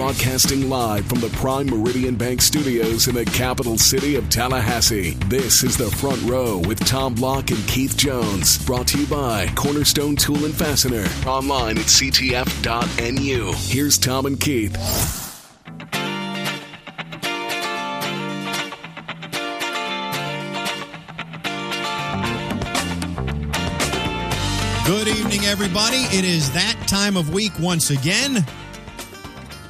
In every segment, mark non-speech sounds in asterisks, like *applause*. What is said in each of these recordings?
Broadcasting live from the Prime Meridian Bank Studios in the capital city of Tallahassee. This is the Front Row with Tom Block and Keith Jones. Brought to you by Cornerstone Tool and Fastener. Online at ctf.nu. Here's Tom and Keith. Good evening, everybody. It is that time of week once again.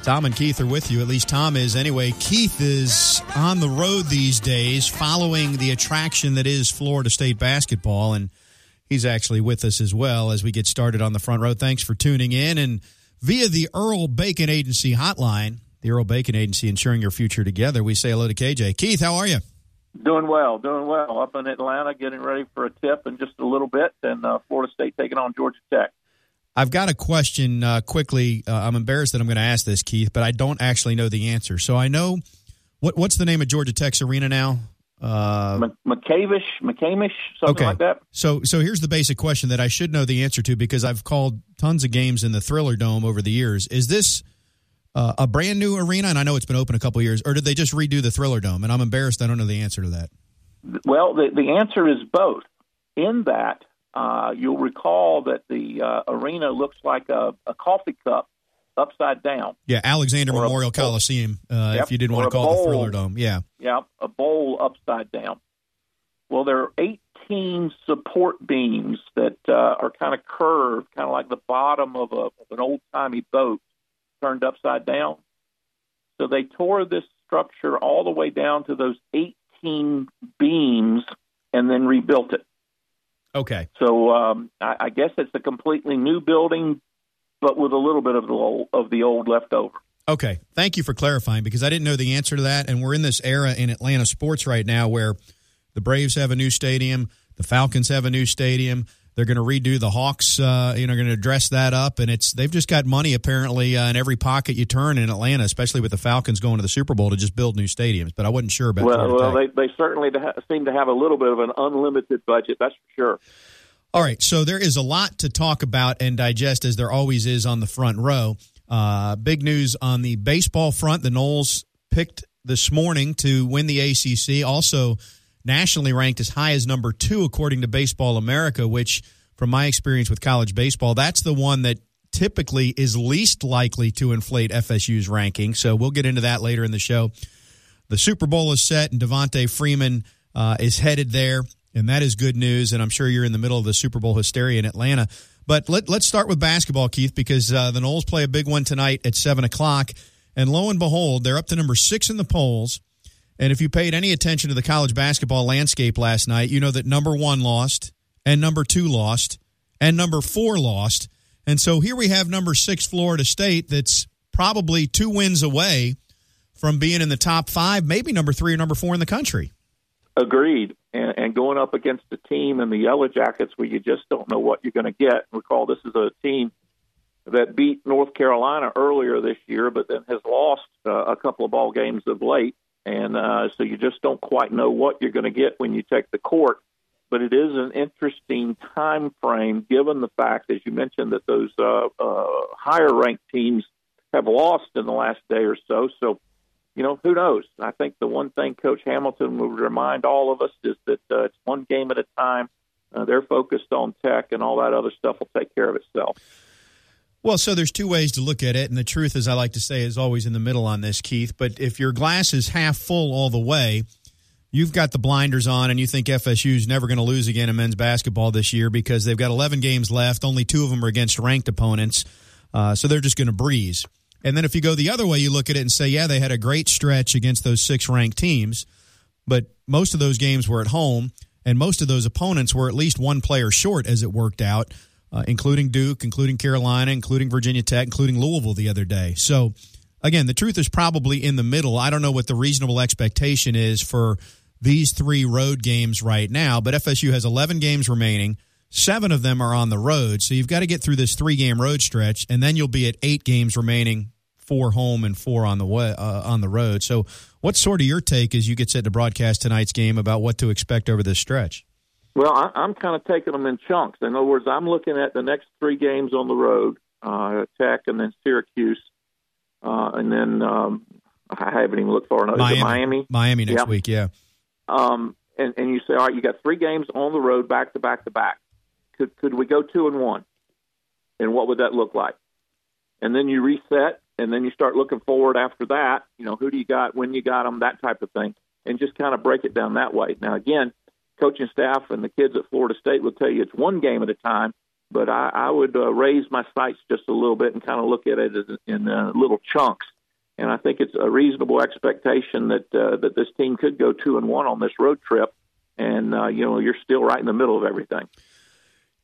Tom and Keith are with you. At least Tom is. Anyway, Keith is on the road these days following the attraction that is Florida State basketball. And he's actually with us as well as we get started on the front row. Thanks for tuning in. And via the Earl Bacon Agency hotline, the Earl Bacon Agency ensuring your future together, we say hello to KJ. Keith, how are you? Doing well, doing well. Up in Atlanta, getting ready for a tip in just a little bit, and uh, Florida State taking on Georgia Tech. I've got a question uh, quickly. Uh, I'm embarrassed that I'm going to ask this, Keith, but I don't actually know the answer. So I know what what's the name of Georgia Tech's arena now? Uh, McCavish, McCamish, something okay. like that. So, so here's the basic question that I should know the answer to because I've called tons of games in the Thriller Dome over the years. Is this uh, a brand new arena? And I know it's been open a couple years, or did they just redo the Thriller Dome? And I'm embarrassed I don't know the answer to that. Well, the the answer is both. In that, uh, you'll recall that the uh, arena looks like a, a, coffee cup upside down. Yeah, Alexander or Memorial Coliseum. Uh, yep, if you didn't want to call bowl, it the Thriller Dome, yeah, yeah, a bowl upside down. Well, there are 18 support beams that uh, are kind of curved, kind of like the bottom of, a, of an old timey boat turned upside down. So they tore this structure all the way down to those 18 beams and then rebuilt it. Okay. So um, I, I, guess it's a completely new building, but with a little bit of the old, of the old left over. Okay. Thank you for clarifying because I didn't know the answer to that. And we're in this era in Atlanta sports right now where the Braves have a new stadium, the Falcons have a new stadium. They're going to redo the Hawks. Uh, you know, going to dress that up, and it's they've just got money apparently uh, in every pocket you turn in Atlanta, especially with the Falcons going to the Super Bowl to just build new stadiums. But I wasn't sure about. Well, well, they they certainly seem to have a little bit of an unlimited budget. That's for sure. All right, so there is a lot to talk about and digest, as there always is on the front row. Uh, big news on the baseball front: the Noles picked this morning to win the ACC. Also nationally ranked as high as number two, according to Baseball America, which, from my experience with college baseball, that's the one that typically is least likely to inflate FSU's ranking. So we'll get into that later in the show. The Super Bowl is set, and Devonta Freeman uh, is headed there, and that is good news. And I'm sure you're in the middle of the Super Bowl hysteria in Atlanta. But let, us start with basketball, Keith, because uh, the Noles play a big one tonight at 7 o'clock. And lo and behold, they're up to number six in the polls. And if you paid any attention to the college basketball landscape last night, you know that number one lost, and number two lost, and number four lost. And so here we have number six Florida State that's probably two wins away from being in the top five, maybe number three or number four in the country. Agreed. And, and going up against a team in the Yellow Jackets where you just don't know what you're going to get. Recall, this is a team that beat North Carolina earlier this year, but then has lost uh, a couple of ball games of late and uh, so you just don't quite know what you're going to get when you take the court. But it is an interesting time frame, given the fact, as you mentioned, that those uh, uh, higher ranked teams have lost in the last day or so. So, you know, who knows? I think the one thing Coach Hamilton would remind all of us is that uh, it's one game at a time. Uh, they're focused on tech, and all that other stuff will take care of itself. Well, so there's two ways to look at it, and the truth, as I like to say, is always in the middle on this, Keith. But if your glass is half full all the way, you've got the blinders on, and you think FSU's never going to lose again in men's basketball this year because they've got 11 games left. Only two of them are against ranked opponents, uh, so they're just going to breeze. And then if you go the other way, you look at it and say, yeah, they had a great stretch against those six ranked teams, but most of those games were at home, and most of those opponents were at least one player short as it worked out uh, including Duke, including Carolina, including Virginia Tech, including Louisville the other day. So, again, the truth is probably in the middle. I don't know what the reasonable expectation is for these three road games right now, but FSU has 11 games remaining. Seven of them are on the road. So you've got to get through this three game road stretch, and then you'll be at eight games remaining four home and four on the way, uh, on the road. So, what's sort of your take as you get set to broadcast tonight's game about what to expect over this stretch? Well, I, I'm kind of taking them in chunks. In other words, I'm looking at the next three games on the road, uh, Tech and then Syracuse, uh, and then um, I haven't even looked far enough. Miami, Miami, Miami next Yeah. week. Yeah. um, and, and you say, all right, you got three games on the road, back to back to back. Could could we go two and one? And what would that look like? And then you reset, and then you start looking forward after that. You know, who do you got, when you got them, that type of thing, and just kind of break it down that way. Now, again, coaching staff and the kids at Florida State will tell you it's one game at a time, but I, I would uh, raise my sights just a little bit and kind of look at it as in uh, little chunks. And I think it's a reasonable expectation that uh, that this team could go two and one on this road trip, and uh, you know you're still right in the middle of everything.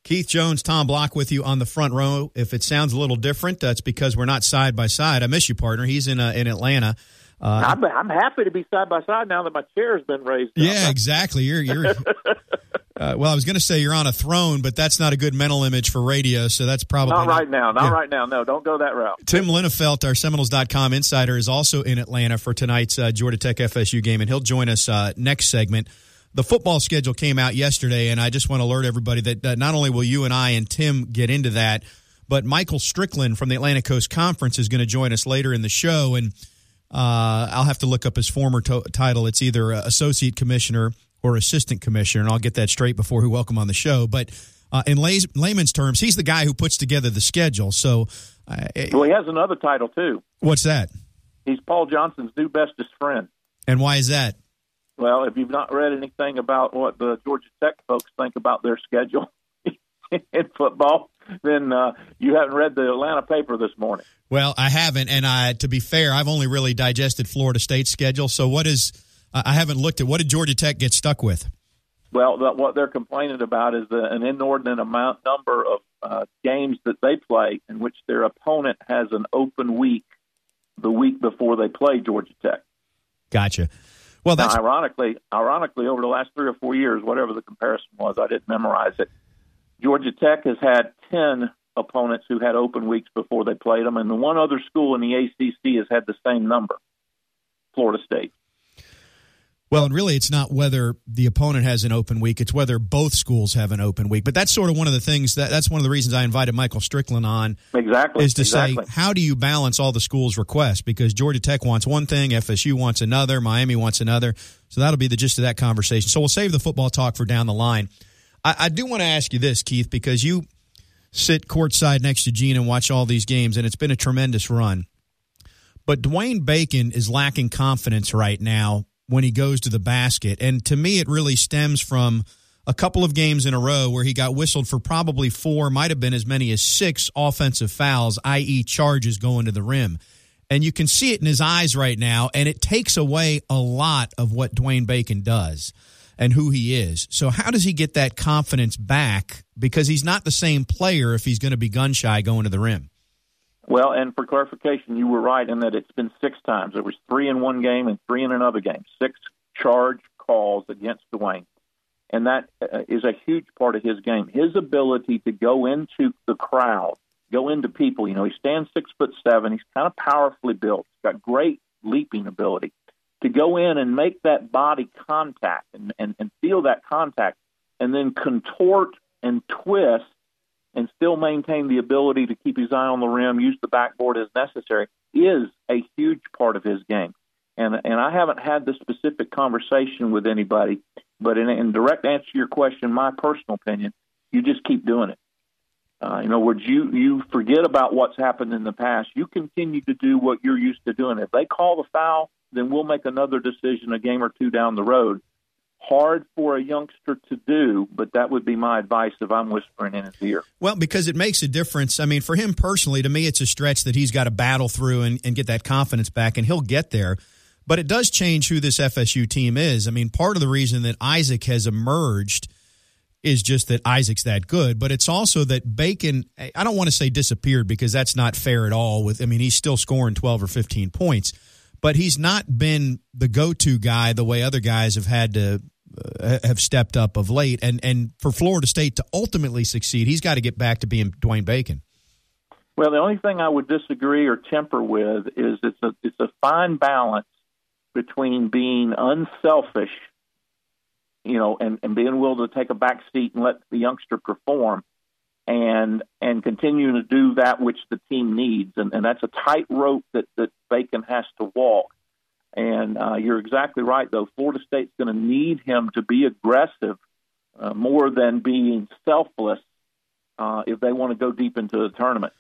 Keith Jones, Tom Block with you on the front row. If it sounds a little different, that's because we're not side by side. I miss you, partner. He's in uh, in Atlanta. Uh, I'm, I'm happy to be side by side now that my chair has been raised. up. yeah, exactly. You're you're. *laughs* Uh, well, I was going to say you're on a throne, but that's not a good mental image for radio. So that's probably Not right now. Not Yeah. right now. No, don't go that route. Tim Linafelt, our Seminoles.com insider, is also in Atlanta for tonight's uh, Georgia Tech FSU game, and he'll join us uh, next segment. The football schedule came out yesterday, and I just want to alert everybody that uh, not only will you and I and Tim get into that, but Michael Strickland from the Atlantic Coast Conference is going to join us later in the show, and uh, I'll have to look up his former to- title. It's either uh, associate commissioner or assistant commissioner, and I'll get that straight before we welcome on the show. But uh, in lay- layman's terms, he's the guy who puts together the schedule. So, uh, Well, he has another title too. what's that? He's Paul Johnson's new bestest friend. And why is that? Well, if you've not read anything about what the Georgia Tech folks think about their schedule *laughs* in football, then uh, you haven't read the Atlanta paper this morning. Well, I haven't, and I, to be fair, I've only really digested Florida State's schedule. So, what is? I haven't looked at what did Georgia Tech get stuck with? Well, the, what they're complaining about is the, an inordinate amount number of uh, games that they play in which their opponent has an open week the week before they play Georgia Tech. Gotcha. Well, Now, ironically, ironically, over the last three or four years, whatever the comparison was, I didn't memorize it. Georgia Tech has had ten opponents who had open weeks before they played them, and the one other school in the ACC has had the same number, Florida State. well, and really, it's not whether the opponent has an open week; it's whether both schools have an open week. But that's sort of one of the things that that's one of the reasons I invited Michael Strickland on Exactly. is to exactly. say how do you balance all the schools' requests because Georgia Tech wants one thing, FSU wants another, Miami wants another. So that'll be the gist of that conversation. So we'll save the football talk for down the line. I, I do want to ask you this, Keith, because you sit courtside next to Gene and watch all these games, and it's been a tremendous run. But Dwayne Bacon is lacking confidence right now when he goes to the basket. And to me, it really stems from a couple of games in a row where he got whistled for probably four, might have been as many as six offensive fouls, i.e., charges going to the rim. And you can see it in his eyes right now, and it takes away a lot of what Dwayne Bacon does and who he is. So, how does he get that confidence back? Because he's not the same player if he's going to be gun shy going to the rim. Well, and for clarification, you were right in that it's been six times. There was three in one game and three in another game. Six charge calls against Dwayne, and that uh, a huge part of his game. His ability to go into the crowd, go into people. You know, he stands six foot seven. He's kind of powerfully built. He's got great leaping ability. To go in and make that body contact and, and, and feel that contact, and then contort and twist and still maintain the ability to keep his eye on the rim, use the backboard as necessary, is a huge part of his game. And and I haven't had this specific conversation with anybody, but in, in direct answer to your question, my personal opinion, you just keep doing it. Uh, in other words, you you forget about what's happened in the past. You continue to do what you're used to doing. If they call the foul, then we'll make another decision a game or two down the road hard for a youngster to do, but that would be my advice if I'm whispering in his ear. Well, because it makes a difference. I mean, for him personally, to me, it's a stretch that he's got to battle through and, and get that confidence back, and he'll get there. But it does change who this FSU team is. I mean, part of the reason that Isaac has emerged is just that Isaac's that good, but it's also that Bacon, I don't want to say disappeared because that's not fair at all. With I mean, he's still scoring 12 or 15 points, but he's not been the go-to guy the way other guys have had to uh, have stepped up of late. And and for Florida State to ultimately succeed, he's got to get back to being Dwayne Bacon. Well, the only thing I would disagree or temper with is it's a it's a fine balance between being unselfish, you know, and, and being willing to take a back seat and let the youngster perform, and and continuing to do that which the team needs, and, and that's a tight rope that that Bacon has to walk. And uh, you're exactly right, though. Florida State's going to need him to be aggressive uh, more than being selfless uh, if they want to go deep into the tournament.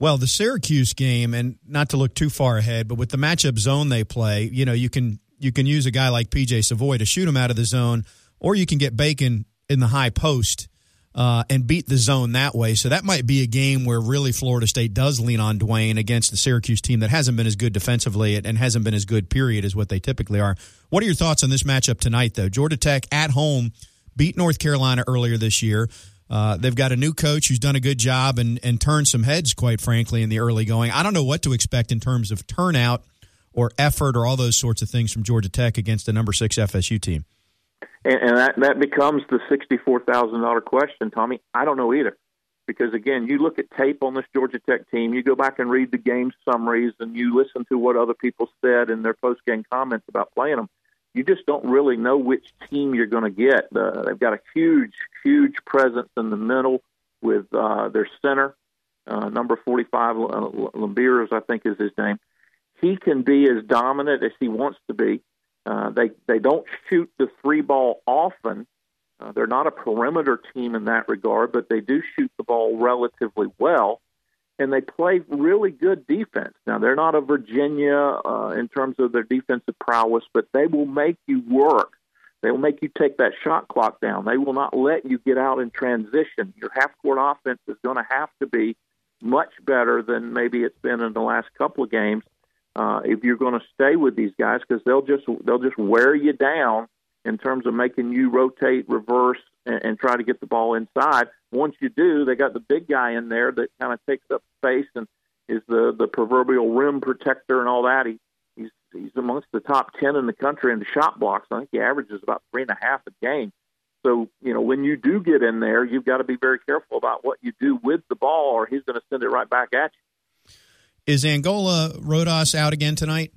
Well, the Syracuse game, and not to look too far ahead, but with the matchup zone they play, you know, you can you can use a guy like PJ Savoy to shoot him out of the zone, or you can get Bacon in the high post uh, and beat the zone that way. So that might be a game where really Florida State does lean on Dwayne against the Syracuse team that hasn't been as good defensively and hasn't been as good, period, as what they typically are. What are your thoughts on this matchup tonight, though? Georgia Tech at home beat North Carolina earlier this year. Uh, they've got a new coach who's done a good job and, and turned some heads, quite frankly, in the early going. I don't know what to expect in terms of turnout or effort or all those sorts of things from Georgia Tech against the number six FSU team. And, and that, that becomes the $64,000 question, Tommy. I don't know either. Because, again, you look at tape on this Georgia Tech team, you go back and read the game summaries, and you listen to what other people said in their post game comments about playing them you just don't really know which team you're going to get. Uh, they've got a huge, huge presence in the middle with uh, their center, uh, number 45, uh, Lammers, I think is his name. He can be as dominant as he wants to be. Uh, they they don't shoot the three ball often. Uh, they're not a perimeter team in that regard, but they do shoot the ball relatively well and they play really good defense. Now they're not a Virginia uh, in terms of their defensive prowess, but they will make you work. They will make you take that shot clock down. They will not let you get out in transition. Your half court offense is going to have to be much better than maybe it's been in the last couple of games uh, if you're going to stay with these guys because they'll just they'll just wear you down in terms of making you rotate, reverse, and, and try to get the ball inside. Once you do, they got the big guy in there that kind of takes up space and is the the proverbial rim protector and all that. He he's he's amongst the top ten in the country in the shot blocks. I think he averages about three and a half a game. So you know when you do get in there, you've got to be very careful about what you do with the ball, or he's going to send it right back at you. Is Angola Rodas out again tonight?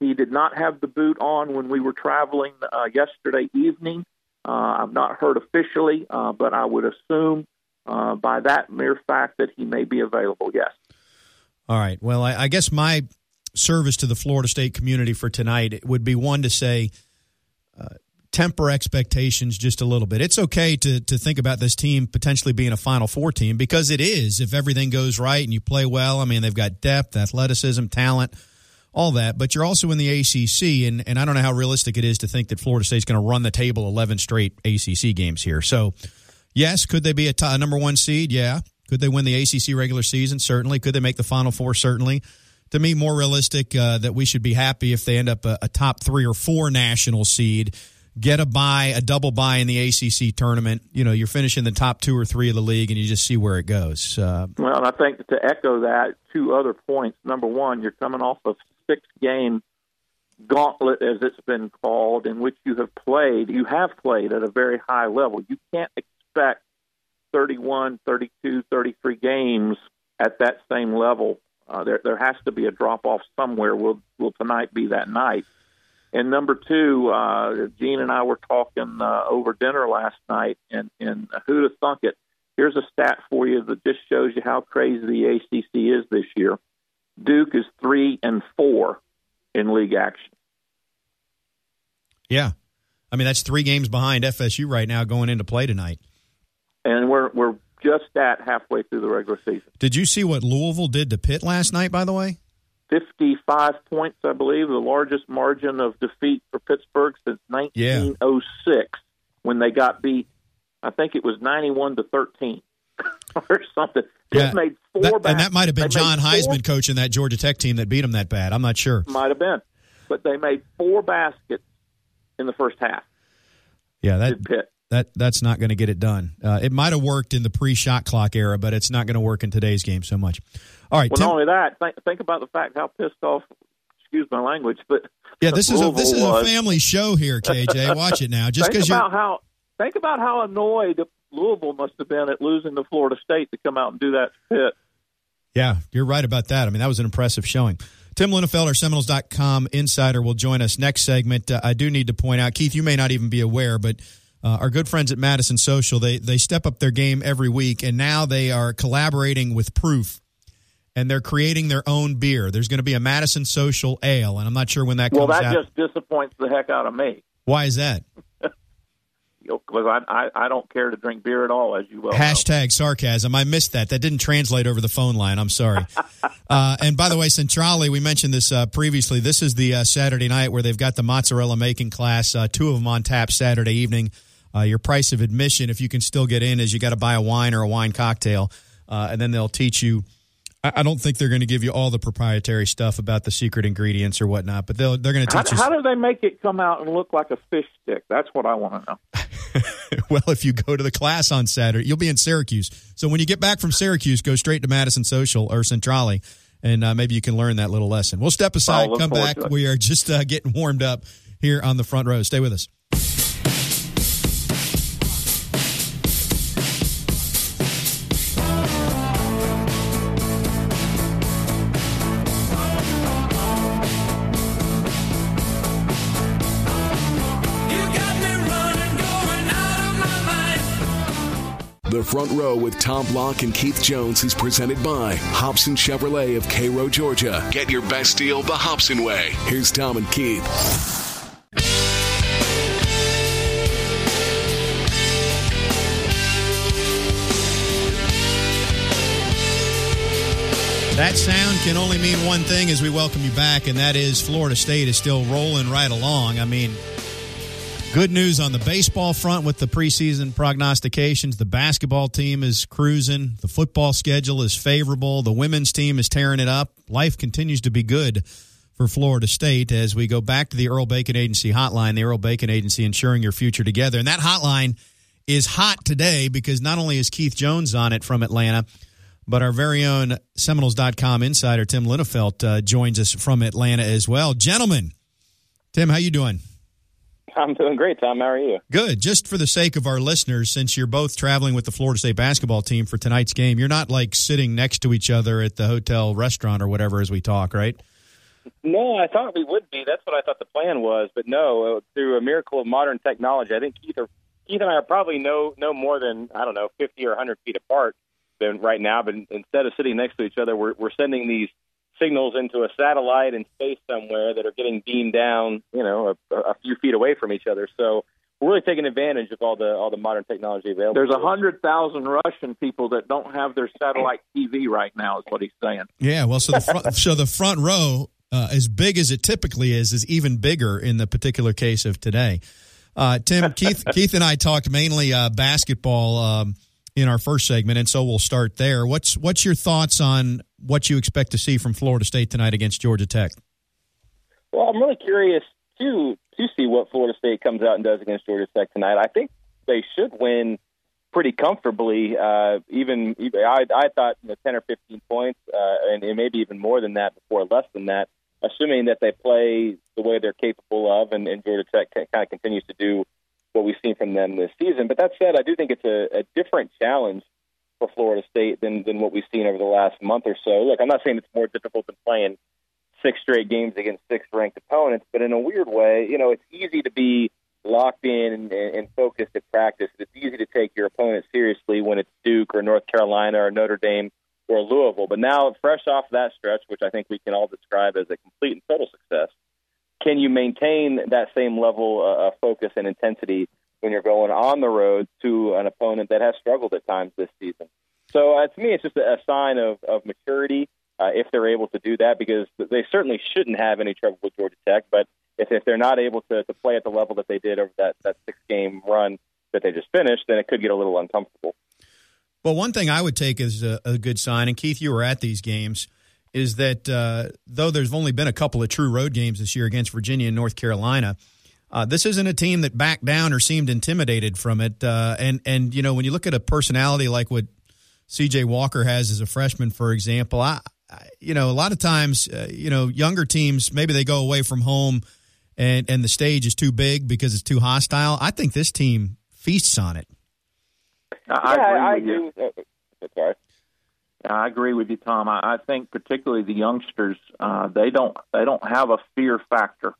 He did not have the boot on when we were traveling uh, yesterday evening. Uh, I've not heard officially, uh, but I would assume uh, by that mere fact that he may be available. Yes. All right. Well, I, I, guess my service to the Florida State community for tonight would be one to say. Temper expectations just a little bit. It's okay to to think about this team potentially being a Final Four team because it is if everything goes right and you play well. I mean, they've got depth, athleticism, talent all that, but you're also in the ACC, and, and I don't know how realistic it is to think that Florida State's going to run the table 11 straight ACC games here. So, yes, could they be a, t- a number one seed? Yeah. Could they win the ACC regular season? Certainly. Could they make the Final Four? Certainly. To me, more realistic uh, that we should be happy if they end up a, a top three or four national seed get a buy, a double buy in the ACC tournament. You know, you're finishing the top two or three of the league, and you just see where it goes. Uh, well, I think to echo that, two other points. Number one, you're coming off of six game gauntlet, as it's been called, in which you have played, you have played at a very high level. You can't expect 31, 32, 33 games at that same level. Uh, there, there has to be a drop off somewhere. Will will tonight be that night? And number two, uh, Gene and I were talking uh, over dinner last night, and, and who'd have thunk it? Here's a stat for you that just shows you how crazy the ACC is this year. Duke is three and four in league action. Yeah, I mean that's three games behind FSU right now going into play tonight. And we're we're just at halfway through the regular season. Did you see what Louisville did to Pitt last night? By the way, fifty-five points, I believe, the largest margin of defeat for Pittsburgh since nineteen oh six, when they got beat. I think it was ninety-one to thirteen. *laughs* or something. Yeah. made four that, and that might have been John Heisman coaching that Georgia Tech team that beat them that bad. I'm not sure. Might have been, but they made four baskets in the first half. Yeah, that that that's not going to get it done. Uh, it might have worked in the pre-shot clock era, but it's not going to work in today's game so much. All right. Well, Tim, not only that, think, think about the fact how pissed off. Excuse my language, but yeah, this is a this is a family show here, KJ. Watch it now. Just because you how think about how annoyed Louisville must have been at losing to Florida State to come out and do that Pitt. Yeah, you're right about that. I mean, that was an impressive showing. Tim Linafelt, Seminoles.com insider, will join us next segment. Uh, I do need to point out, Keith, you may not even be aware, but Uh, our good friends at Madison Social, they they step up their game every week, and now they are collaborating with Proof, and they're creating their own beer. There's going to be a Madison Social Ale, and I'm not sure when that comes out. well, comes that out. just disappoints the heck out of me Why is that? *laughs* because I, I I don't care to drink beer at all, as you well know. Hashtag sarcasm. I missed that. That didn't translate over the phone line. I'm sorry. *laughs* uh, and by the way, Centrale, we mentioned this uh, previously. This is the uh, Saturday night where they've got the mozzarella making class, uh, two of them on tap Saturday evening. Uh, your price of admission, if you can still get in, is you got to buy a wine or a wine cocktail, uh, and then they'll teach you. I, I don't think they're going to give you all the proprietary stuff about the secret ingredients or whatnot, but they'll they're going to How, teach you. how do they make it come out and look like a fish stick? That's what I want to know. *laughs* well, if you go to the class on Saturday, you'll be in Syracuse. So when you get back from Syracuse, go straight to Madison Social or Centrale, and uh, maybe you can learn that little lesson. We'll step aside, come back. We are just uh, getting warmed up here on the front row. Stay with us. Front row with Tom Block and Keith Jones is presented by Hobson Chevrolet of Cairo, Georgia. Get your best deal the Hobson way. Here's Tom and Keith. That sound can only mean one thing as we welcome you back, and that is Florida State is still rolling right along. I mean, good news on the baseball front with the preseason prognostications. The basketball team is cruising. The football schedule is favorable. The women's team is tearing it up. Life continues to be good for Florida State as we go back to the Earl Bacon Agency hotline, the Earl Bacon Agency ensuring your future together. And that hotline is hot today because not only is Keith Jones on it from Atlanta, but our very own Seminoles.com insider Tim Linafelt uh, joins us from Atlanta as well. Gentlemen, Tim, how you doing? I'm doing great, Tom. How are you? Good. Just for the sake of our listeners, since you're both traveling with the Florida State basketball team for tonight's game, you're not like sitting next to each other at the hotel restaurant or whatever as we talk, right? No, I thought we would be. That's what I thought the plan was, but no. uh, Through a miracle of modern technology, I think Keith, are, Keith and I are probably no no more than I don't know, 50 or 100 feet apart than right now. But instead of sitting next to each other, we're we're sending these signals into a satellite in space somewhere that are getting beamed down, you know, a, a few feet away from each other. So we're really taking advantage of all the all the modern technology available. There's a hundred thousand Russian people that don't have their satellite TV right now. Is what he's saying. Yeah. Well, so the front, *laughs* so the front row, uh, as big as it typically is, is even bigger in the particular case of today. Uh, Tim, Keith, *laughs* Keith, and I talked mainly uh, basketball um, in our first segment, and so we'll start there. What's what's your thoughts on what you expect to see from Florida State tonight against Georgia Tech? Well, I'm really curious too to see what Florida State comes out and does against Georgia Tech tonight. I think they should win pretty comfortably. Uh, even, even I, I thought you know, 10 or 15 points, uh, and, and maybe even more than that before less than that, assuming that they play the way they're capable of, and, and Georgia Tech kind of continues to do what we've seen from them this season. But that said, I do think it's a, a different challenge for Florida State than than what we've seen over the last month or so. Look, I'm not saying it's more difficult than playing six straight games against six ranked opponents, but in a weird way, you know, it's easy to be locked in and, and focused at practice. It's easy to take your opponent seriously when it's Duke or North Carolina or Notre Dame or Louisville. But now, fresh off that stretch, which I think we can all describe as a complete and total success, can you maintain that same level uh, of focus and intensity when you're going on the road to an opponent that has struggled at times this season? So uh, to me, it's just a, sign of, of maturity uh, if they're able to do that, because they certainly shouldn't have any trouble with Georgia Tech. But if, if they're not able to, to play at the level that they did over that, that six game run that they just finished, then it could get a little uncomfortable. Well, one thing I would take as a, a good sign, and Keith, you were at these games, is that uh, though there's only been a couple of true road games this year against Virginia and North Carolina, uh, this isn't a team that backed down or seemed intimidated from it. Uh, and and you know when you look at a personality like what C.J. Walker has as a freshman, for example, I, I you know a lot of times uh, you know younger teams maybe they go away from home and and the stage is too big because it's too hostile. I think this team feasts on it. I, yeah, I I, agree with you. do. Uh, sorry. I agree with you, Tom. I, I think particularly the youngsters, uh, they don't they don't have a fear factor.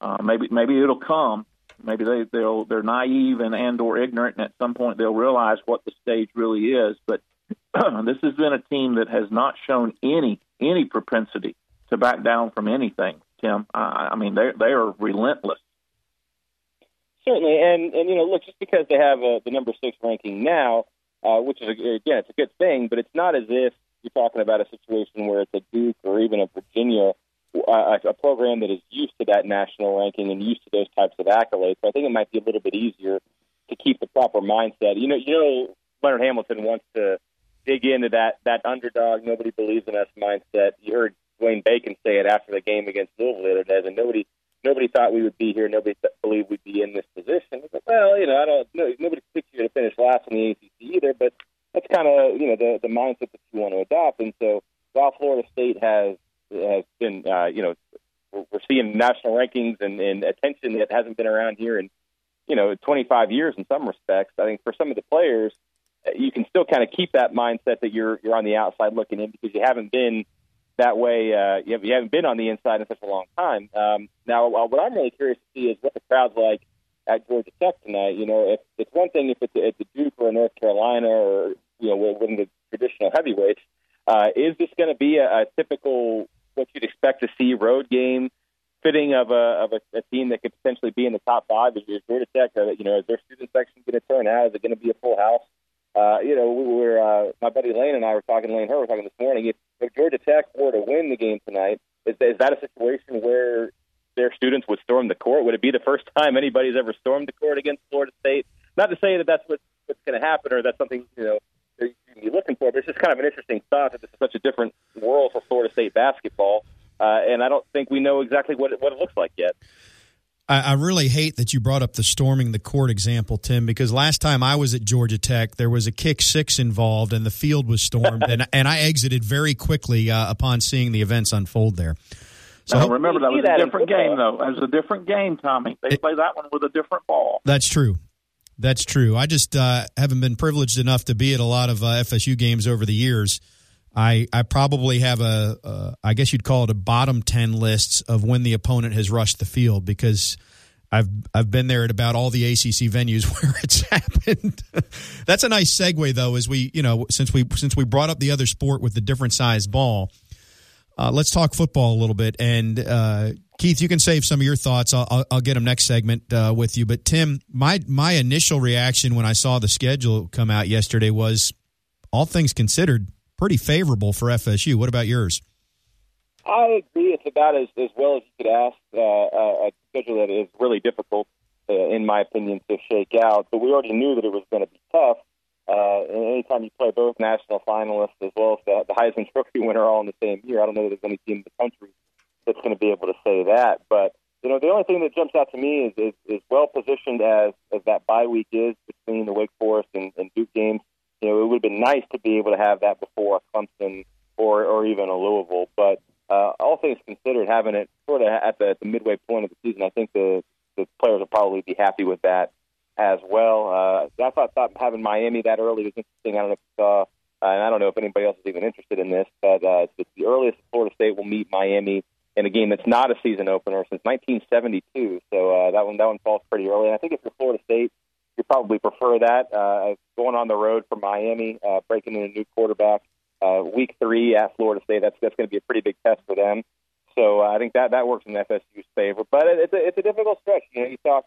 Uh, maybe maybe it'll come, Maybe they they'll they're naive and and or ignorant, and at some point they'll realize what the stage really is. But *clears throat* this has been a team that has not shown any any propensity to back down from anything. Tim, I, I mean they they are relentless. Certainly, and and you know, look, just because they have a, the number six ranking now, uh, which is again, it's a good thing, but it's not as if you're talking about a situation where it's a Duke or even a Virginia, uh, a program that is used to that national ranking and used to those types of accolades. So I think it might be a little bit easier to keep the proper mindset. You know, you know, Leonard Hamilton wants to dig into that that underdog, nobody believes in us mindset. You heard Dwayne Bacon say it after the game against Louisville the other day, and nobody nobody thought we would be here. Nobody th- believed we'd be in this position. But, well, you know, I don't. No, nobody picked you to finish last in the ACC either. But that's kind of you know the the mindset that you want to adopt. And so while Florida State has has been uh, you know we're seeing national rankings and, and attention that hasn't been around here in you know 25 years in some respects. I think for some of the players, uh, you can still kind of keep that mindset that you're you're on the outside looking in because you haven't been that way. Uh, you, have, you haven't been on the inside in such a long time. Um, now, uh, what I'm really curious to see is what the crowd's like at Georgia Tech tonight. You know, if it's one thing if it's a, it's a Duke or a North Carolina or you know one of the traditional heavyweights. Uh, is this going to be a, a typical what you'd expect to see road game? fitting of a of a, a team that could potentially be in the top five? Is, is Georgia Tech? Uh, you know, is their student section going to turn out? Is it going to be a full house? Uh, you know, we were uh, my buddy Lane and I were talking. Lane, her were talking this morning. If, if Georgia Tech were to win the game tonight, is, is that a situation where their students would storm the court? Would it be the first time anybody's ever stormed the court against Florida State? Not to say that that's what, what's going to happen or that's something you know that you can be looking for, but it's just kind of an interesting thought that this is such a different world for Florida State basketball, uh, and I don't think we know exactly what it, what it looks like yet. I, I really hate that you brought up the storming the court example, Tim, because last time I was at Georgia Tech, there was a kick six involved and the field was stormed, *laughs* and, and I exited very quickly uh, upon seeing the events unfold there. So now, remember that was a different game, though. It was a different game, Tommy. They it, play that one with a different ball. That's true. That's true. I just uh, haven't been privileged enough to be at a lot of uh, FSU games over the years. I I probably have a uh, I guess you'd call it a bottom ten lists of when the opponent has rushed the field because I've I've been there at about all the ACC venues *laughs* where it's happened. *laughs* That's a nice segue though, as we you know since we since we brought up the other sport with the different size ball. Uh, let's talk football a little bit. And uh, Keith, you can save some of your thoughts. I'll, I'll, I'll get them next segment uh, with you. But Tim, my my initial reaction when I saw the schedule come out yesterday was, all things considered, pretty favorable for FSU. What about yours? I agree. It's about as, as well as you could ask uh, a schedule that is really difficult, uh, in my opinion, to shake out. But we already knew that it was going to be tough. Uh, and anytime you play both national finalists as well as the, the Heisman Trophy winner all in the same year, I don't know that there's any team in the country that's going to be able to say that. But you know, the only thing that jumps out to me is is, is well positioned as as that bye week is between the Wake Forest and, and Duke games you know, it would have been nice to be able to have that before Clemson or or even a Louisville. But uh, all things considered, having it sort of at the, at the midway point of the season, I think the the players will probably be happy with that as well. Uh, I thought, thought having Miami that early was interesting. I don't know if you saw, and I don't know if anybody else is even interested in this, but uh, it's the earliest Florida State will meet Miami in a game that's not a season opener since 1972. So uh, that one that one falls pretty early. And I think if you're Florida State, you probably prefer that. Uh, going on the road for Miami, uh, breaking in a new quarterback, uh, week three at Florida State. That's that's going to be a pretty big test for them. So uh, I think that that works in FSU's favor. But it's a it's a difficult stretch. You know, you talk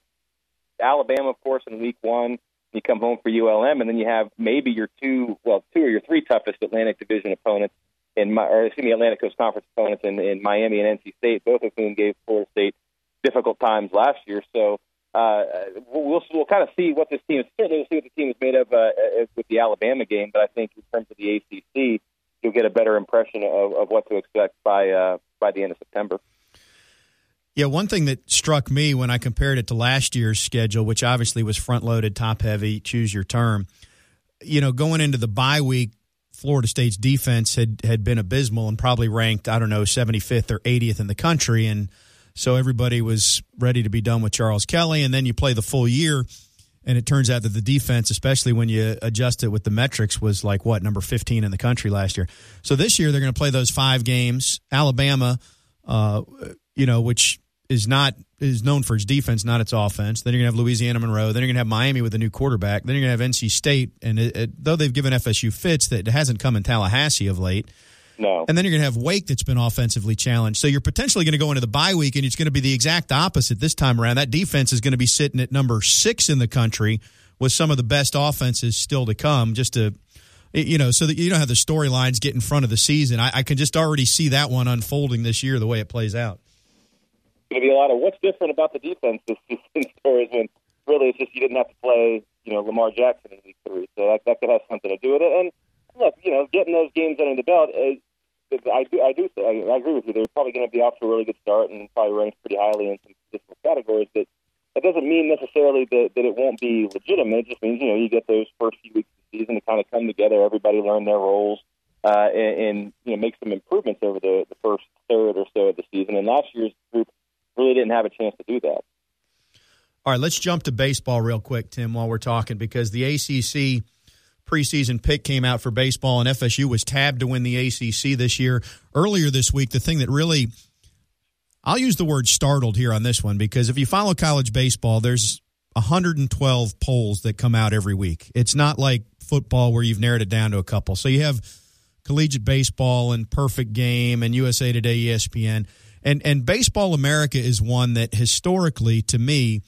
Alabama, of course, in week one. You come home for ULM, and then you have maybe your two, well, two or your three toughest Atlantic Division opponents in, my, or excuse me, Atlantic Coast Conference opponents in, in Miami and NC State, both of whom gave Florida State difficult times last year. So uh, we'll we'll kind of see what this team is. Certainly, we'll see what the team is made of uh, uh, with the Alabama game. But I think in terms of the ACC, you'll get a better impression of, of what to expect by uh, by the end of September. Yeah, one thing that struck me when I compared it to last year's schedule, which obviously was front loaded, top heavy, choose your term. You know, going into the bye week, Florida State's defense had had been abysmal and probably ranked I don't know 75th or 80th in the country, and so everybody was ready to be done with Charles Kelly. And then you play the full year. And it turns out that the defense, especially when you adjust it with the metrics, was like what, number 15 in the country last year. So this year they're going to play those five games. Alabama, uh, you know, which is not is known for its defense, not its offense. Then you're gonna have Louisiana Monroe. Then you're gonna have Miami with a new quarterback. Then you're gonna have NC State, and it, it, though they've given FSU fits, that hasn't come in Tallahassee of late. No. And then you're going to have Wake that's been offensively challenged. So you're potentially going to go into the bye week, and it's going to be the exact opposite this time around. That defense is going to be sitting at number six in the country with some of the best offenses still to come. Just to you know, so that you don't have the storylines get in front of the season. I, I can just already see that one unfolding this year the way it plays out. Going to be a lot of what's different about the defense this season *laughs* stories when really it's just you didn't have to play you know Lamar Jackson in week three, so that that could have something to do with it. And look, you know, getting those games under the belt. Uh, I do, I do, I, I agree with you. They're probably going to be off to a really good start and probably ranked pretty highly in some different categories. But that doesn't mean necessarily that, that it won't be legitimate. It just means you know you get those first few weeks of the season to kind of come together, everybody learn their roles, uh, and, and you know make some improvements over the, the first third or so of the season. And last year's group really didn't have a chance to do that. All right, let's jump to baseball real quick, Tim, while we're talking, because the ACC preseason pick came out for baseball, and FSU was tabbed to win the ACC this year. Earlier this week, the thing that really I'll use the word startled here on this one because if you follow college baseball, there's 112 polls that come out every week. It's not like football where you've narrowed it down to a couple. So you have collegiate baseball and perfect game and USA Today, ESPN. And and Baseball America is one that historically to me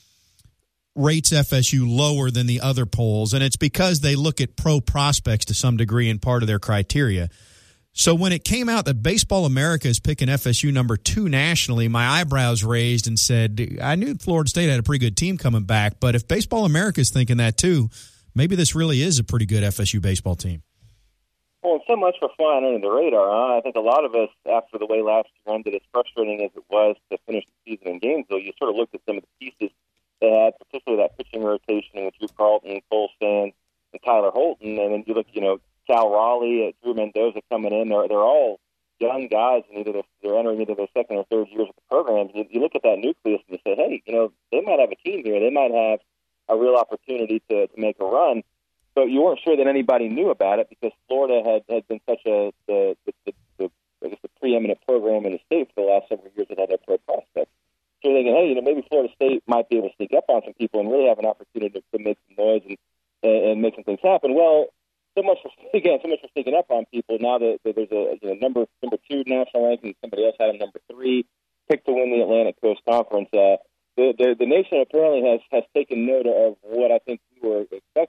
rates FSU lower than the other polls, and it's because they look at pro prospects to some degree in part of their criteria. So when it came out that Baseball America is picking FSU number two nationally, my eyebrows raised and said, I knew Florida State had a pretty good team coming back, but if Baseball America is thinking that too, maybe this really is a pretty good FSU baseball team. Well, so much for flying under the radar. Huh? I think a lot of us, after the way last year ended, as frustrating as it was to finish the season in Gainesville, you sort of looked at some of the pieces they had, particularly that pitching rotation with Drew Carlton, Cole Sand, and Tyler Holton. And then you look, you know, Cal Raleigh, uh, Drew Mendoza coming in. They're they're all young guys, and either they're, they're entering into their second or third years of the program. You, you look at that nucleus and you say, hey, you know, they might have a team here. They might have a real opportunity to, to make a run. But you weren't sure that anybody knew about it because Florida had, had been such a the, the, the, the I guess the preeminent program in the state for the last several years that had their pro prospects. So you're thinking, hey, you know, maybe Florida State might be able to sneak up on some people and really have an opportunity to, to make some noise and, and, make some things happen. Well, so much for *laughs* again, so much for sneaking up on people. Now that, that there's a you know, number number two national ranking, somebody else had a number three, picked to win the Atlantic Coast Conference. Uh, the, the the nation apparently has has taken note of what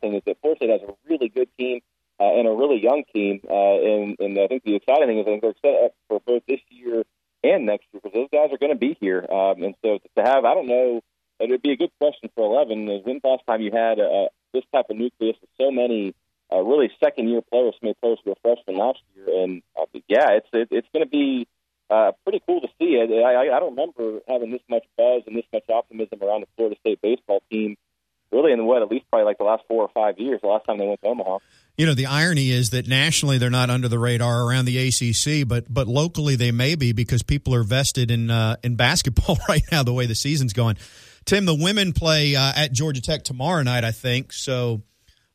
expecting is that Florida State has a really good team uh, and a really young team, uh, and and I think the exciting thing is I think they're set up for both this year and next year because those guys are going to be here, um, and so to have I don't know. It would be a good question for 11. Is when's the last time you had uh, this type of nucleus with so many uh, really second year players, some players who were freshmen last year, and uh, yeah, it's it, it's going to be uh, pretty cool to see it. I, I don't remember having this much buzz and this much optimism around the Florida State baseball team, really in what at least probably like the last four or five years. The last time they went to Omaha. You know, the irony is that nationally they're not under the radar around the ACC, but but locally they may be because people are vested in uh, in basketball *laughs* right now. The way the season's going, Tim, the women play uh, at Georgia Tech tomorrow night, I think. So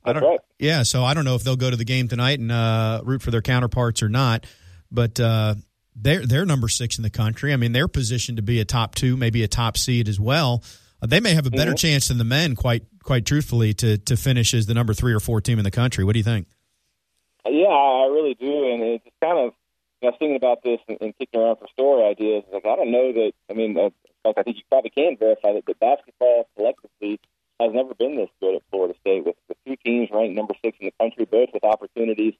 I don't. Right. Yeah, so I don't know if they'll go to the game tonight and uh, root for their counterparts or not, but uh, they're they're number six in the country. I mean, they're positioned to be a top two, maybe a top seed as well. Uh, they may have a better mm-hmm. chance than the men, quite quite truthfully, to to finish as the number three or four team in the country. What do you think? Yeah, I really do, and it's kind of. I was thinking about this and, and kicking around for story ideas. Like I don't know that. I mean, uh, I think you probably can verify that the basketball collectively has never been this good at Florida State with, with two teams ranked number six in the country, both with opportunities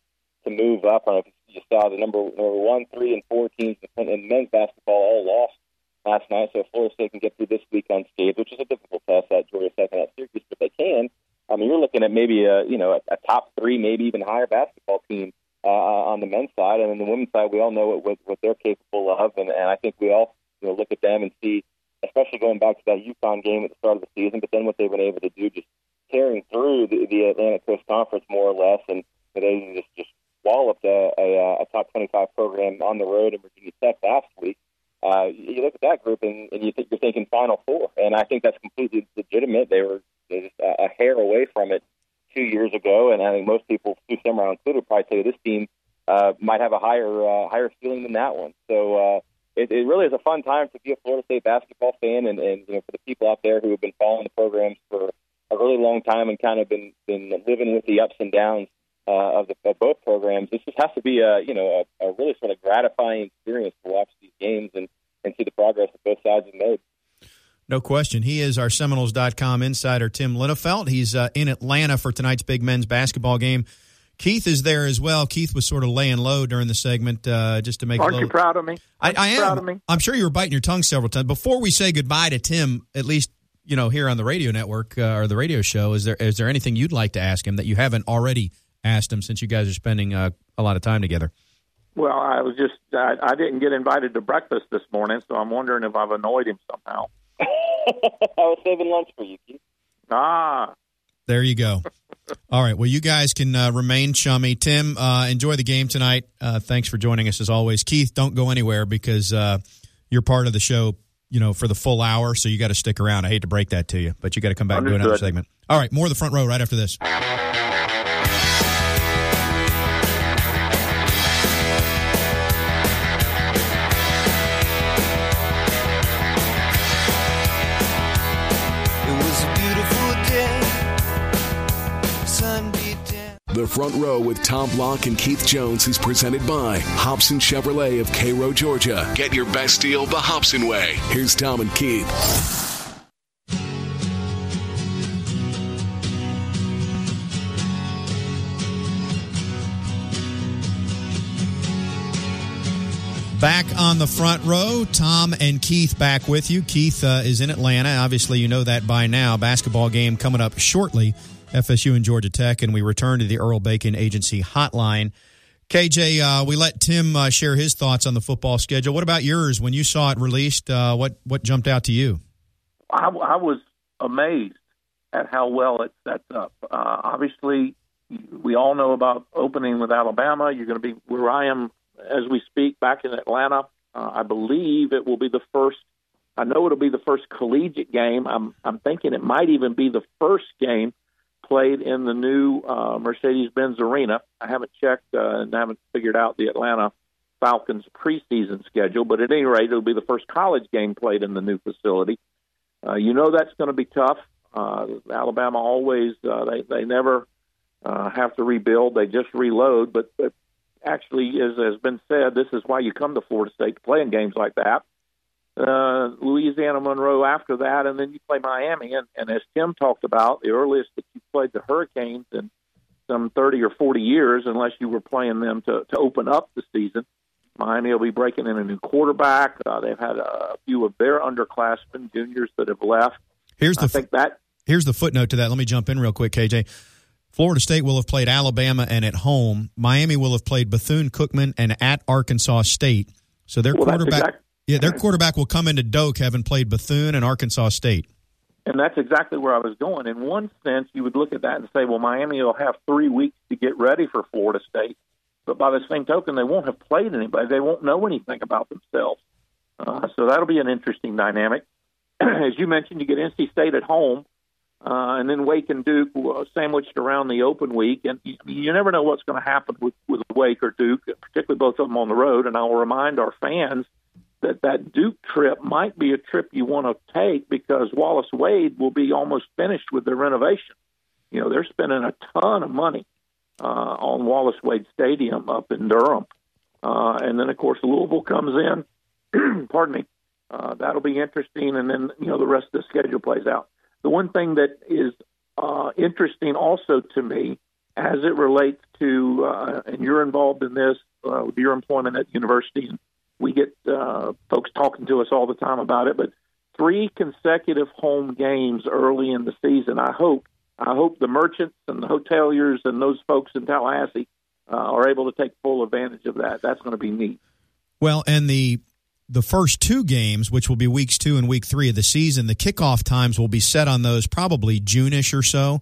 to move up. I don't know if you saw the number number one, three, and four teams in men's basketball all lost last night. So Florida State can get through this week unscathed, which is a difficult test at Georgia Tech and at Syracuse, but they can. I mean, you're looking at maybe a you know a, a top three, maybe even higher basketball team uh, on the men's side, and then the women's side, we all know what what, what they're capable of, and, and I think we all you know look at them and see especially going back to that UConn game at the start of the season, but then what they've been able to do just carrying through the, the Atlantic Coast Conference more or less, and they just just walloped a, a, a top 25 program on the road in Virginia Tech last week. Uh, you look at that group and, and you think you're thinking Final Four, and I think that's completely legitimate. They were just a, hair away from it two years ago, and I think most people, Sue Semrau included, probably say this team uh, might have a higher uh, higher ceiling than that one. So uh, it, it really is a fun time to be a Florida State basketball fan, and, and you know for the people out there who have been following the programs for a really long time and kind of been been living with the ups and downs uh, of, the, of both programs. This just has to be a you know a, a really sort of gratifying experience to watch these games and and see the progress that both sides have made. No question. He is our Seminoles.com insider, Tim Linafelt. He's uh, in Atlanta for tonight's big men's basketball game. Keith is there as well. Keith was sort of laying low during the segment uh, just to make. Aren't little... you proud of me? I, I, am. I'm sure you were biting your tongue several times before we say goodbye to Tim. At least you know here on the radio network uh, or the radio show. Is there is there anything you'd like to ask him that you haven't already asked him since you guys are spending uh, a lot of time together? Well, I was just I, I didn't get invited to breakfast this morning, so I'm wondering if I've annoyed him somehow. *laughs* I was saving lunch for you, Keith. Ah, there you go. *laughs* All right. Well, you guys can uh, remain chummy. Tim, uh, enjoy the game tonight. Uh, thanks for joining us as always. Keith, don't go anywhere because uh, you're part of the show. You know, for the full hour, so you got to stick around. I hate to break that to you, but you got to come back Understood. and do another segment. All right, more of the front row right after this. The Front Row with Tom Block and Keith Jones is presented by Hobson Chevrolet of Cairo, Georgia. Get your best deal the Hobson way. Here's Tom and Keith. Back on the front row, Tom and Keith back with you. Keith uh, is in Atlanta. Obviously, you know that by now. Basketball game coming up shortly. FSU and Georgia Tech, and we return to the Earl Bacon Agency hotline. KJ, uh, we let Tim uh, share his thoughts on the football schedule. What about yours? When you saw it released, uh, what what jumped out to you? I, I was amazed at how well it sets up. Uh, obviously, we all know about opening with Alabama. You're going to be where I am as we speak back in Atlanta. Uh, I believe it will be the first. I know it'll be the first collegiate game. I'm I'm thinking it might even be the first game played in the new uh, Mercedes-Benz Arena. I haven't checked uh, and haven't figured out the Atlanta Falcons preseason schedule, but at any rate, it'll be the first college game played in the new facility. Uh, you know that's going to be tough. Uh, Alabama always uh, they they never uh, have to rebuild; they just reload. But, but actually, as has been said, this is why you come to Florida State to play in games like that uh, Louisiana Monroe after that, and then you play Miami. And, and as Tim talked about, the earliest that you played the Hurricanes in some 30 or 40 years, unless you were playing them to, to open up the season. Miami will be breaking in a new quarterback. Uh, they've had a few of their underclassmen, juniors that have left. Here's the I think that here's the footnote to that. Let me jump in real quick, KJ. Florida State will have played Alabama and at home. Miami will have played Bethune Cookman and at Arkansas State. So their well, quarterback. Yeah, their quarterback will come into Doak having played Bethune and Arkansas State. And that's exactly where I was going. In one sense, you would look at that and say, well, Miami will have three weeks to get ready for Florida State. But by the same token, they won't have played anybody. They won't know anything about themselves. Uh, so that'll be an interesting dynamic. *clears throat* As you mentioned, you get NC State at home, uh, and then Wake and Duke uh, sandwiched around the open week. And you, you never know what's going to happen with, with Wake or Duke, particularly both of them on the road. And I will remind our fans – that that Duke trip might be a trip you want to take because Wallace Wade will be almost finished with the renovation. You know, they're spending a ton of money uh, on Wallace Wade Stadium up in Durham, uh, and then of course Louisville comes in. *clears throat* pardon me. Uh, that'll be interesting, and then you know the rest of the schedule plays out. The one thing that is uh, interesting also to me, as it relates to, uh, and you're involved in this uh, with your employment at the university and we get uh, folks talking to us all the time about it, but three consecutive home games early in the season. I hope I hope the merchants and the hoteliers and those folks in Tallahassee uh, are able to take full advantage of that. That's going to be neat. Well, and the the first two games, which will be weeks two and week three of the season, the kickoff times will be set on those probably Juneish or so.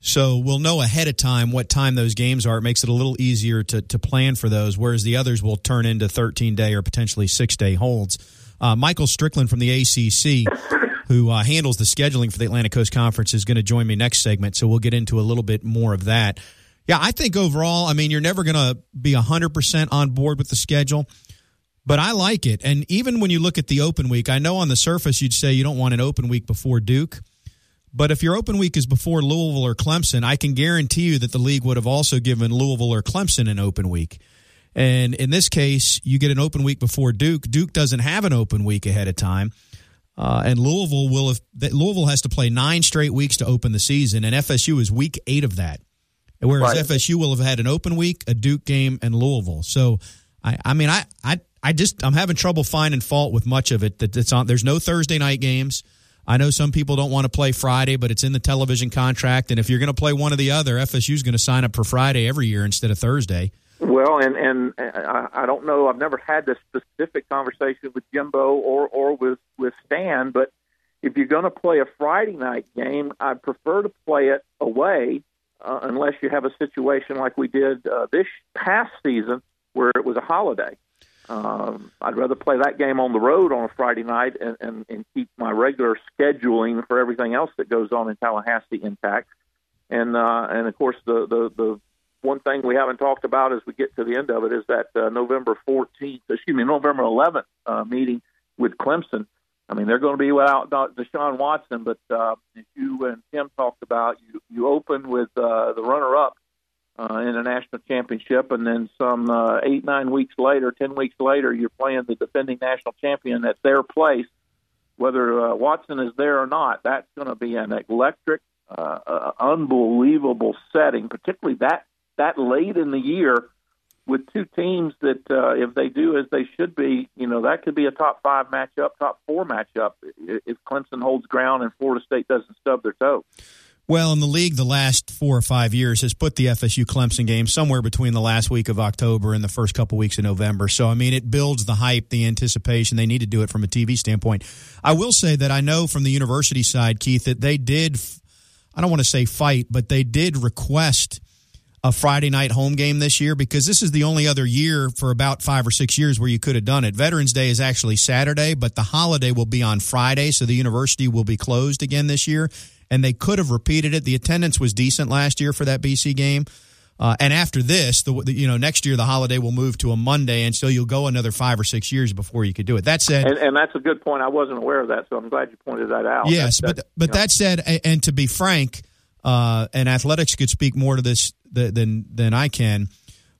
So we'll know ahead of time what time those games are. It makes it a little easier to, to plan for those, whereas the others will turn into 13 day or potentially six day holds. Uh, Michael Strickland from the ACC, who uh, handles the scheduling for the Atlantic Coast Conference, is going to join me next segment. So we'll get into a little bit more of that. Yeah, I think overall, I mean, you're never going to be 100% on board with the schedule, But I like it. And even when you look at the open week, I know on the surface you'd say you don't want an open week before Duke. But if your open week is before Louisville or Clemson, I can guarantee you that the league would have also given Louisville or Clemson an open week. And in this case, you get an open week before Duke. Duke doesn't have an open week ahead of time. Uh, and Louisville will have Louisville has to play nine straight weeks to open the season, and FSU is week eight of that. Whereas right. FSU will have had an open week, a Duke game, and Louisville. So, I, I mean, I, I, I just I'm having trouble finding fault with much of it. That it's on. There's no Thursday night games. I know some people don't want to play Friday, but it's in the television contract, and if you're going to play one or the other, FSU is going to sign up for Friday every year instead of Thursday. Well, and and I, I don't know. I've never had this specific conversation with Jimbo or or with with Stan, but if you're going to play a Friday night game, I prefer to play it away, uh, unless you have a situation like we did uh, this past season where it was a holiday. Um, I'd rather play that game on the road on a Friday night and, and, and keep my regular scheduling for everything else that goes on in Tallahassee intact. And uh, and of course the, the the one thing we haven't talked about as we get to the end of it is that uh, November 14th, excuse me, November 11th uh, meeting with Clemson. I mean, they're going to be without Deshaun Watson, but uh, as you and Tim talked about, you you open with uh, the runner-up uh, in a national championship, and then some uh, eight nine weeks later, ten weeks later, you're playing the defending national champion at their place. Whether uh, Watson is there or not, that's going to be an electric, uh, uh, unbelievable setting, particularly that that late in the year with two teams that, uh, if they do as they should be, you know, that could be a top five matchup, top four matchup if Clemson holds ground and Florida State doesn't stub their toe. Well, in the league, the last four or five years has put the FSU Clemson game somewhere between the last week of October and the first couple weeks of November. So, I mean, it builds the hype, the anticipation. They need to do it from a TV standpoint. I will say that I know from the university side, Keith, that they did, I don't want to say fight, but they did request a Friday night home game this year because this is the only other year for about five or six years where you could have done it. Veterans Day is actually Saturday, but the holiday will be on Friday, so the university will be closed again this year. And they could have repeated it. The attendance was decent last year for that BC game. Uh, and after this, the, the, you know next year the holiday will move to a Monday, and so you'll go another five or six years before you could do it. That said, and, and that's a good point. I wasn't aware of that, so I'm glad you pointed that out. Yes, that, but but that said, and to be frank, uh, and athletics could speak more to this than than I can.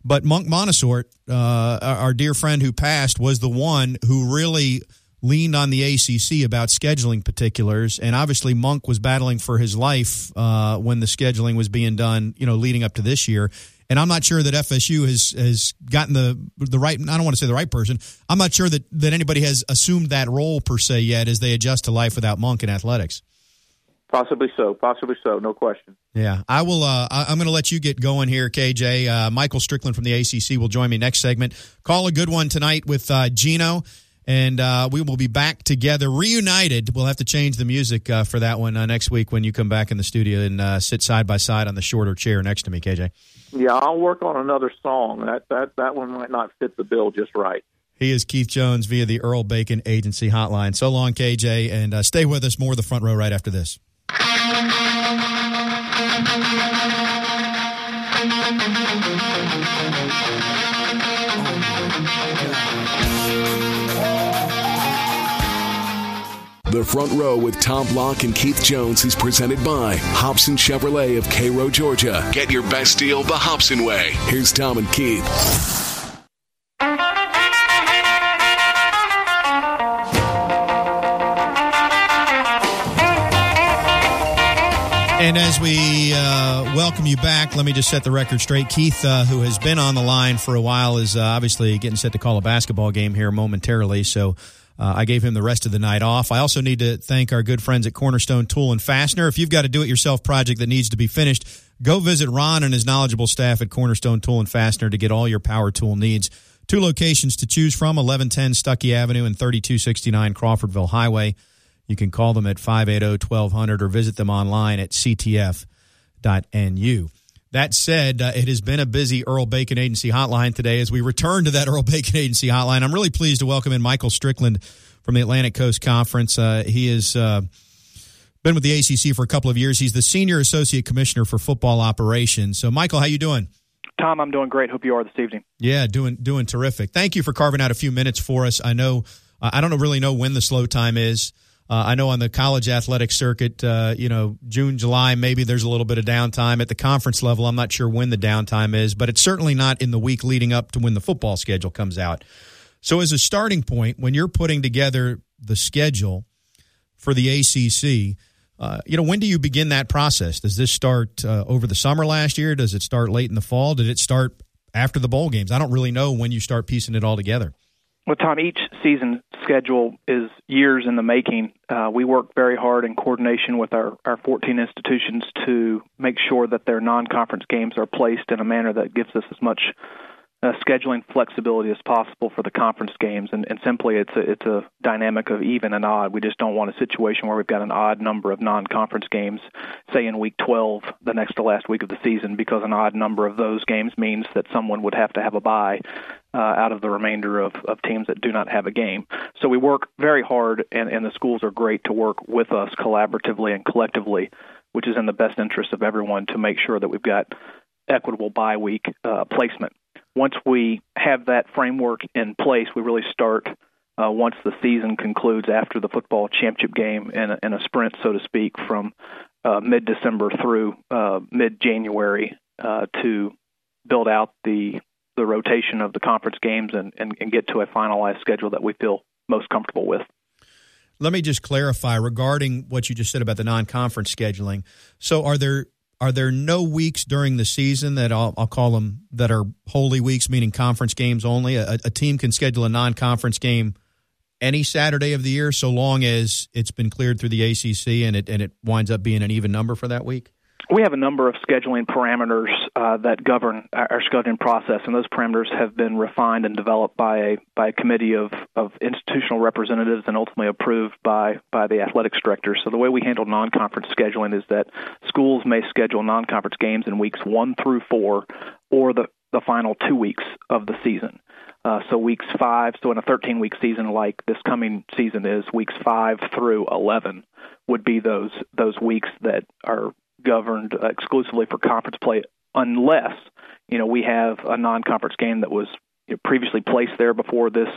But Monk Bonasorte, uh, our dear friend who passed, was the one who really leaned on the ACC about scheduling particulars, and obviously Monk was battling for his life uh, when the scheduling was being done. You know, leading up to this year. And I'm not sure that FSU has has gotten the the right. I don't want to say the right person. I'm not sure that that anybody has assumed that role per se yet as they adjust to life without Monk in athletics. Possibly so. Possibly so. No question. Yeah, I will. Uh, I'm going to let you get going here, KJ. Uh, Michael Strickland from the ACC will join me next segment. Call a good one tonight with uh, Gino, and uh, we will be back together, reunited. We'll have to change the music uh, for that one uh, next week when you come back in the studio and sit side by side on the shorter chair next to me, KJ. Yeah, I'll work on another song. That that that one might not fit the bill just right. He is Keith Jones via the Earl Bacon Agency hotline. So long, KJ, and stay with us. More of the front row right after this. The Front Row with Tom Block and Keith Jones is presented by Hobson Chevrolet of Cairo, Georgia. Get your best deal the Hobson way. Here's Tom and Keith. And as we uh, welcome you back, let me just set the record straight. Keith, uh, who has been on the line for a while, is uh, obviously getting set to call a basketball game here momentarily. So uh, I gave him the rest of the night off. I also need to thank our good friends at Cornerstone Tool and Fastener. If you've got a do it yourself project that needs to be finished, go visit Ron and his knowledgeable staff at Cornerstone Tool and Fastener to get all your power tool needs. Two locations to choose from 1110 Stuckey Avenue and 3269 Crawfordville Highway. You can call them at 580 1200 or visit them online at ctf.nu. That said, uh, it has been a busy Earl Bacon Agency hotline today. As we return to that *laughs* Earl Bacon Agency hotline, I'm really pleased to welcome in Michael Strickland from the Atlantic Coast Conference. Uh, he has uh, been with the ACC for a couple of years. He's the Senior Associate Commissioner for Football Operations. So, Michael, how you doing? Tom, I'm doing great. Hope you are this evening. Yeah, doing doing terrific. Thank you for carving out a few minutes for us. I know I don't really know when the slow time is. Uh, I know on the college athletic circuit, uh, you know, June, July, maybe there's a little bit of downtime. At the conference level, I'm not sure when the downtime is, but it's certainly not in the week leading up to when the football schedule comes out. So, as a starting point, when you're putting together the schedule for the ACC, uh, you know, when do you begin that process? Does this start uh, over the summer last year? Does it start late in the fall? Did it start after the bowl games? I don't really know when you start piecing it all together. Well, Tom, each season schedule is years in the making. Uh, we work very hard in coordination with our, our 14 institutions to make sure that their non conference games are placed in a manner that gives us as much uh, scheduling flexibility as possible for the conference games, and, and simply it's a, it's a dynamic of even and odd. We just don't want a situation where we've got an odd number of non-conference games, say in week 12, the next to last week of the season, because an odd number of those games means that someone would have to have a bye uh, out of the remainder of, of teams that do not have a game. So we work very hard, and, and the schools are great to work with us collaboratively and collectively, which is in the best interest of everyone to make sure that we've got equitable bye week uh, placement once we have that framework in place, we really start uh, once the season concludes after the football championship game in a, in a sprint, so to speak, from uh, mid December through uh, mid January uh, to build out the the rotation of the conference games and, and, and get to a finalized schedule that we feel most comfortable with. Let me just clarify regarding what you just said about the non-conference scheduling. So, are there are there no weeks during the season that I'll, I'll call them that are holy weeks, meaning conference games only? A, a team can schedule a non-conference game any Saturday of the year, so long as it's been cleared through the ACC and it and it winds up being an even number for that week we have a number of scheduling parameters uh, that govern our scheduling process, and those parameters have been refined and developed by a by a committee of, of institutional representatives and ultimately approved by by the athletics director. So the way we handle non-conference scheduling is that schools may schedule non-conference games in weeks one through four, or the the final two weeks of the season. Uh, so weeks five, so in a 13 week season like this coming season is, weeks five through 11 would be those those weeks that are governed uh, exclusively for conference play unless you know we have a non-conference game that was you know, previously placed there before this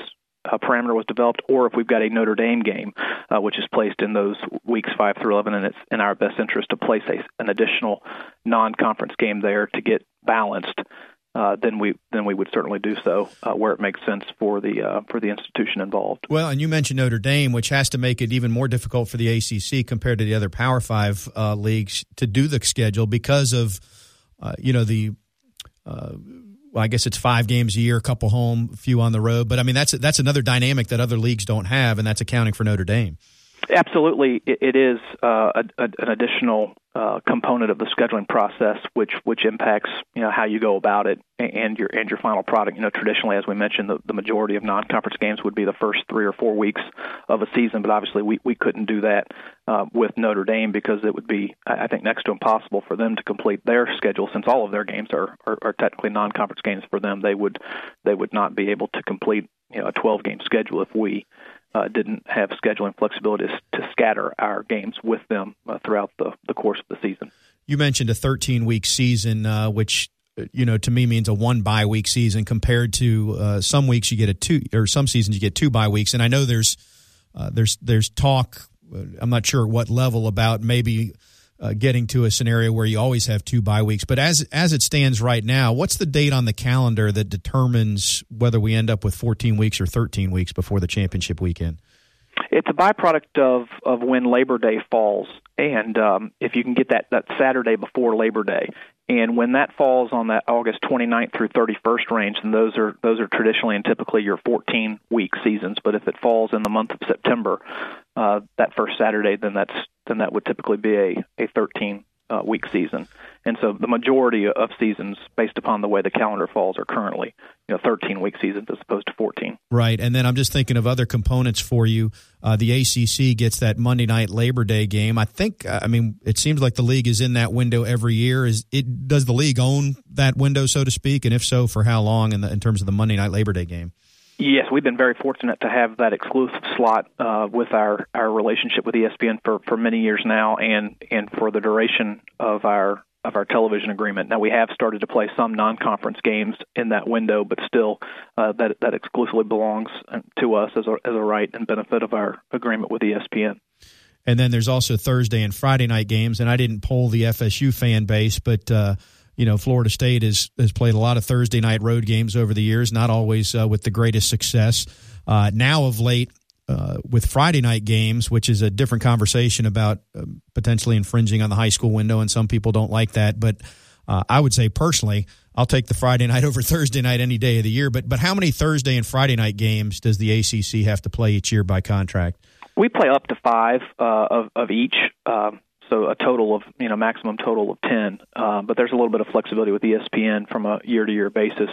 uh, parameter was developed, or if we've got a Notre Dame game, uh, which is placed in those weeks five through eleven, and it's in our best interest to place a, an additional non-conference game there to get balanced uh, then we then we would certainly do so uh, where it makes sense for the uh, for the institution involved. Well, and you mentioned Notre Dame, which has to make it even more difficult for the ACC compared to the other Power Five uh, leagues to do the schedule because of uh, you know the. Well, I guess it's five games a year, a couple home, a few on the road. But I mean, that's that's another dynamic that other leagues don't have, and that's accounting for Notre Dame. Absolutely, it is uh, an additional uh, component of the scheduling process, which which impacts you know how you go about it and your and your final product. You know, traditionally, as we mentioned, the, the majority of non-conference games would be the first three or four weeks of a season, but obviously we we couldn't do that uh, with Notre Dame because it would be I think next to impossible for them to complete their schedule since all of their games are are, are technically non-conference games for them. They would they would not be able to complete you know a 12 game schedule if we uh, didn't have scheduling flexibility to scatter our games with them uh, throughout the, the course of the season. You mentioned a 13 week season, uh, which you know to me means a one bye week season compared to uh, some weeks you get a two or some seasons you get two bye weeks. And I know there's uh, there's there's talk. Uh, I'm not sure what level about maybe uh, getting to a scenario where you always have two bye weeks. But as as it stands right now, what's the date on the calendar that determines whether we end up with 14 weeks or 13 weeks before the championship weekend? It's a byproduct of of when Labor Day falls, and um, if you can get that that Saturday before Labor Day, and when that falls on that August 29th through 31st range, then those are those are traditionally and typically your 14 week seasons. But if it falls in the month of September, uh, that first Saturday, then that's then that would typically be a a 13 uh, week season. And so the majority of seasons, based upon the way the calendar falls, are currently you know 13 week seasons as opposed to 14. Right, and then I'm just thinking of other components for you. Uh, the ACC gets that Monday night Labor Day game. I think, I mean, it seems like the league is in that window every year. Is it? Does the league own that window, so to speak? And if so, for how long? In, the, in terms of the Monday night Labor Day game. Yes, we've been very fortunate to have that exclusive slot uh, with our, our relationship with ESPN for, for many years now, and and for the duration of our of our television agreement. Now we have started to play some non-conference games in that window, but still uh, that that exclusively belongs to us as a as a right and benefit of our agreement with ESPN. And then there's also Thursday and Friday night games. And I didn't poll the FSU fan base, but uh, you know Florida State has has played a lot of Thursday night road games over the years, not always uh, with the greatest success. Uh, now of late, uh, with Friday night games, which is a different conversation about uh, potentially infringing on the high school window, and some people don't like that. But uh, I would say personally, I'll take the Friday night *laughs* over Thursday night any day of the year. But but how many Thursday and Friday night games does the ACC have to play each year by contract? We play up to five uh, of of each. Um, so a total of you know maximum total of ten, uh, but there's a little bit of flexibility with ESPN from a year to year basis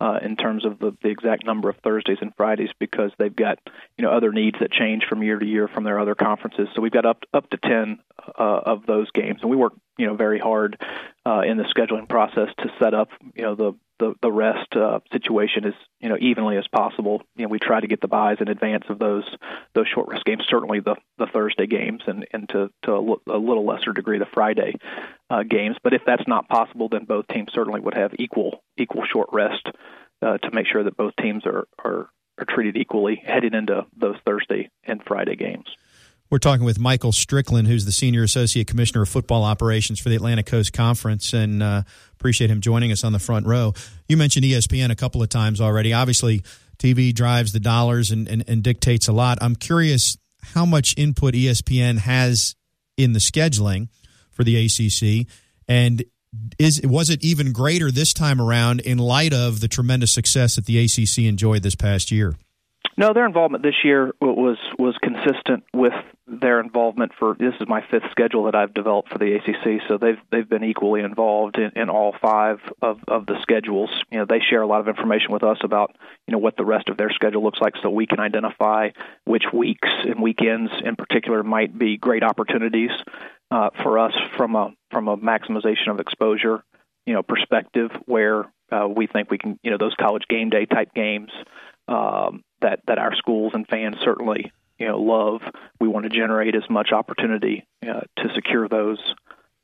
uh, in terms of the, the exact number of Thursdays and Fridays because they've got you know other needs that change from year to year from their other conferences. So we've got up up to ten uh, of those games, and we work you know very hard uh, in the scheduling process to set up you know the the, the rest uh, situation as you know evenly as possible. You know we try to get the byes in advance of those those short rest games, certainly the the Thursday games, and and to to a, a little lesser degree the Friday uh, games. But if that's not possible, then both teams certainly would have equal equal short rest uh, to make sure that both teams are, are are treated equally heading into those Thursday and Friday games. We're talking with Michael Strickland, who's the Senior Associate Commissioner of Football Operations for the Atlantic Coast Conference, and uh, appreciate him joining us on the front row. You mentioned ESPN a couple of times already. Obviously, TV drives the dollars and, and, and dictates a lot. I'm curious how much input ESPN has in the scheduling for the ACC, and is was it even greater this time around in light of the tremendous success that the ACC enjoyed this past year? No, their involvement this year was was consistent with their involvement for this is my fifth schedule that I've developed for the ACC, so they've they've been equally involved in, in all five of, of the schedules. You know, they share a lot of information with us about you know what the rest of their schedule looks like, so we can identify which weeks and weekends in particular might be great opportunities uh, for us from a from a maximization of exposure, you know, perspective where uh, we think we can you know those college game day type games um, that that our schools and fans certainly you know love. We want to generate as much opportunity uh, to secure those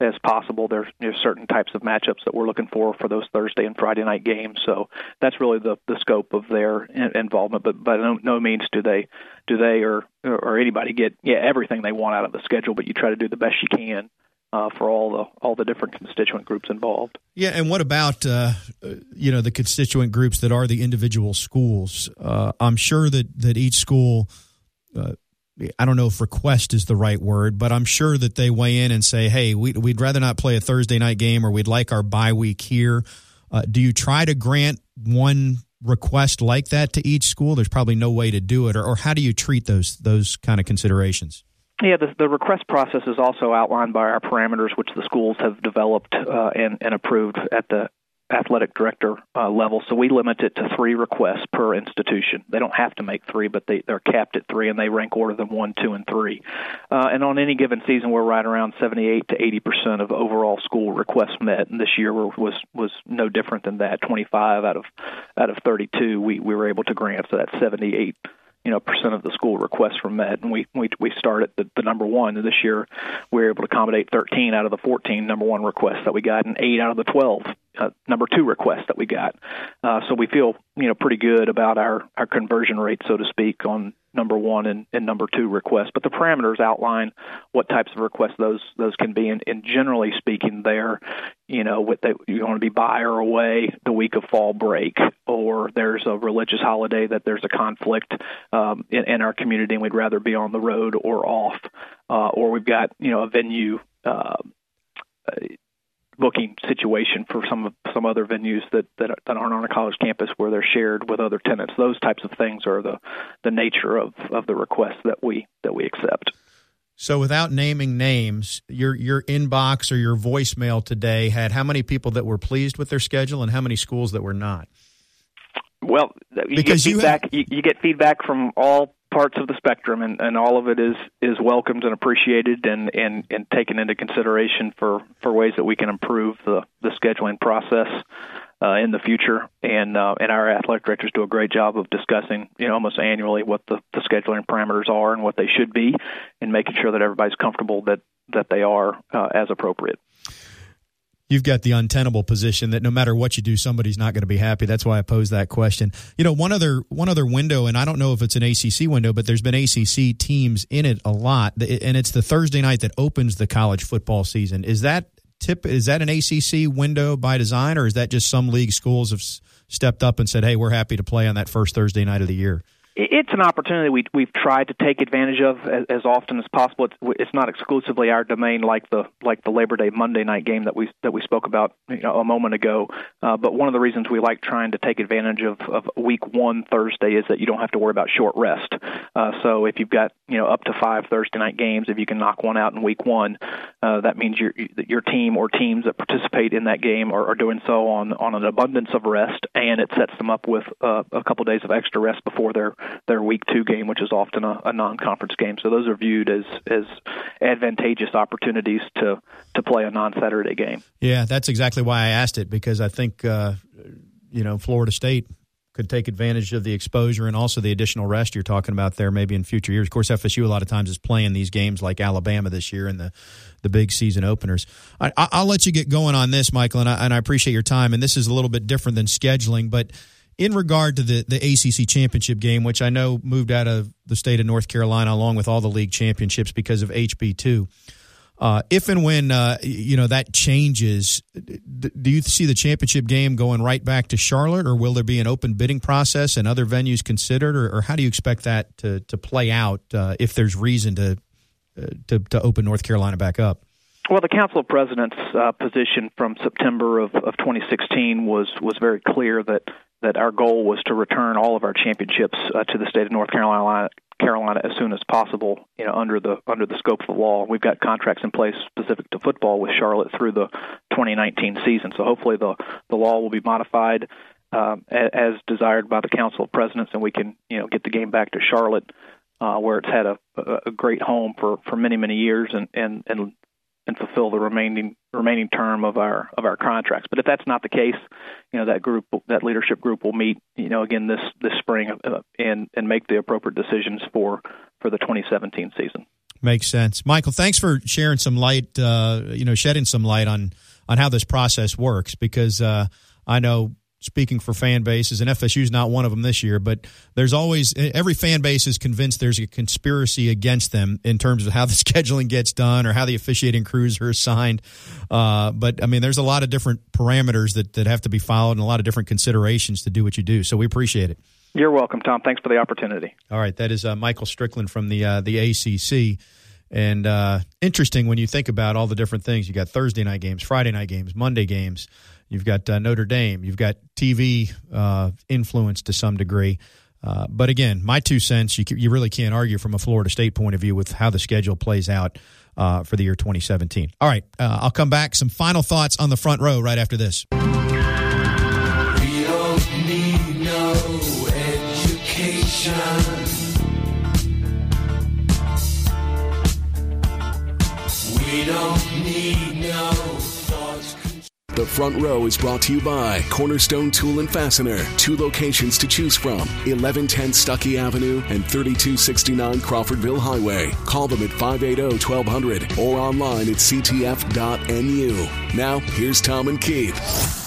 as possible. There's you know, certain types of matchups that we're looking for for those Thursday and Friday night games. So that's really the the scope of their involvement. But by no, no means do they do they or or anybody get yeah everything they want out of the schedule. But you try to do the best you can uh, for all the all the different constituent groups involved. Yeah, and what about uh, you know the constituent groups that are the individual schools? Uh, I'm sure that that each school. Uh, I don't know if request is the right word, but I'm sure that they weigh in and say, "Hey, we, would rather not play a Thursday night game, or we'd like our bye week here." Uh, do you try to grant one request like that to each school? There's probably no way to do it, or, or how do you treat those those kind of considerations? Yeah, the, the request process is also outlined by our parameters, which the schools have developed uh, and, and approved at the athletic director uh, level. So we limit it to three requests per institution. They don't have to make three, but they, they're capped at three, and they rank order them one, two, and three. Uh, and on any given season, we're right around 78 to 80 percent of overall school requests met. And this year was was no different than that. 25 out of out of 32, we we were able to grant. So that's 78 you know percent of the school requests were met, and we we we started the, the number one. This year, we were able to accommodate 13 out of the 14 number one requests that we got, and eight out of the 12 uh, number two requests that we got. Uh, so we feel you know pretty good about our our conversion rate, so to speak, on number one and, and number two requests. But the parameters outline what types of requests those those can be, and, and generally speaking, they're you know what they you want to be bye or away the week of fall break, or there's a religious holiday that there's a conflict um, in, in our community, and we'd rather be on the road or off, uh, or we've got you know a venue. Uh, booking situation for some of some other venues that, that that aren't on a college campus where they're shared with other tenants. Those types of things are the the nature of, of the requests that we that we accept. So, without naming names, your your inbox or your voicemail today had how many people that were pleased with their schedule and how many schools that were not? Well, you because get feedback, you, have, you, you get feedback from all parts of the spectrum, and, and all of it is is welcomed and appreciated, and, and, and taken into consideration for, for ways that we can improve the, the scheduling process uh, in the future. And uh, and our athletic directors do a great job of discussing, you know, almost annually what the, the scheduling parameters are and what they should be, and making sure that everybody's comfortable that that they are uh, as appropriate. You've got the untenable position that no matter what you do, somebody's not going to be happy. That's why I pose that question. You know, one other one other window, and I don't know if it's an ACC window, but there's been ACC teams in it a lot, and it's the Thursday night that opens the college football season. Is that tip? Is that an ACC window by design, or is that just some league schools have stepped up and said, "Hey, we're happy to play on that first Thursday night of the year"? It's an opportunity we we've tried to take advantage of as, as often as possible. It's, it's not exclusively our domain, like the like the Labor Day Monday night game that we that we spoke about you know, a moment ago. Uh, but one of the reasons we like trying to take advantage of, of Week One Thursday is that you don't have to worry about short rest. Uh, so if you've got you know up to five Thursday night games, if you can knock one out in Week One, uh, that means your your team or teams that participate in that game are, are doing so on on an abundance of rest, and it sets them up with uh, a couple days of extra rest before their their week two game, which is often a, a non-conference game. So those are viewed as as advantageous opportunities to to play a non-Saturday game. Yeah, that's exactly why I asked it because I think uh, you know Florida State could take advantage of the exposure and also the additional rest you're talking about there maybe in future years. Of course, FSU a lot of times is playing these games like Alabama this year in the the big season openers. I, will let you get going on this, Michael, and I, and I appreciate your time. And this is a little bit different than scheduling, but in regard to the, the ACC championship game, which I know moved out of the state of North Carolina along with all the league championships because of HB2. Uh, if and when uh, you know that changes, do you see the championship game going right back to Charlotte, or will there be an open bidding process and other venues considered, or, or how do you expect that to to play out uh, if there's reason to, uh, to to open North Carolina back up? Well, the Council of Presidents' uh, position from September of, of 2016 was was very clear that that our goal was to return all of our championships uh, to the state of North Carolina Carolina as soon as possible, you know, under the under the scope of the law. We've got contracts in place specific to football with Charlotte through the 2019 season. So hopefully the the law will be modified um, as desired by the Council of Presidents, and we can you know get the game back to Charlotte, uh, where it's had a, a great home for for many many years, and and and and fulfill the remaining remaining term of our of our contracts. But if that's not the case, you know that group that leadership group will meet you know again this this spring uh, and and make the appropriate decisions for for the 2017 season. Makes sense, Michael. Thanks for sharing some light, uh, you know, shedding some light on on how this process works because uh, I know speaking for fan bases, and FSU is not one of them this year, but there's always every fan base is convinced there's a conspiracy against them in terms of how the *laughs* scheduling gets done or how the officiating crews are assigned. Uh, but I mean, there's a lot of different parameters that, that have to be followed and a lot of different considerations to do what you do. So we appreciate it. You're welcome, Tom. Thanks for the opportunity. All right, that is uh, Michael Strickland from the uh, the ACC. And uh, interesting when you think about all the different things. You got Thursday night games, Friday night games, Monday games. You've got uh, Notre Dame. You've got TV uh, influence to some degree. Uh, but again, my two cents, you, you really can't argue from a Florida State point of view with how the schedule plays out uh, for the year 2017. All right, uh, I'll come back. Some final thoughts on the front row right after this. We don't need no education. We don't the front row is brought to you by Cornerstone Tool and Fastener. Two locations to choose from 1110 Stuckey Avenue and 3269 Crawfordville Highway. Call them at 580 1200 or online at ctf.nu. Now, here's Tom and Keith.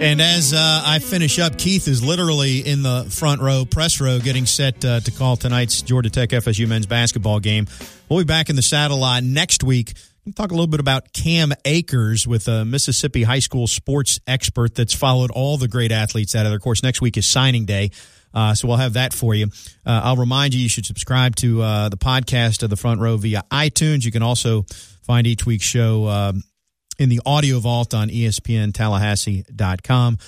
And as uh, I finish up, Keith is literally in the front row, press row, getting set uh, to call tonight's Georgia Tech FSU men's basketball game. We'll be back in the saddle next week. We'll talk a little bit about Cam Akers with a Mississippi high school sports expert that's followed all the great athletes out of there. Of course, next week is signing day. Uh, so we'll have that for you. Uh, I'll remind you, you should subscribe to uh, the podcast of the front row via iTunes. You can also find each week's show um, in the audio vault on ESPNTallahassee.com.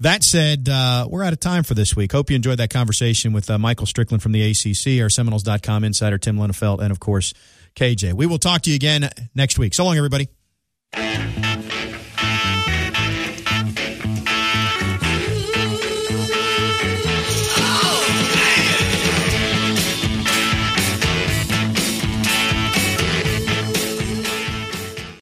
That said, uh, we're out of time for this week. Hope you enjoyed that conversation with uh, Michael Strickland from the ACC, our Seminoles.com insider, Tim Linafelt, and of course, KJ. We will talk to you again next week. So long, everybody.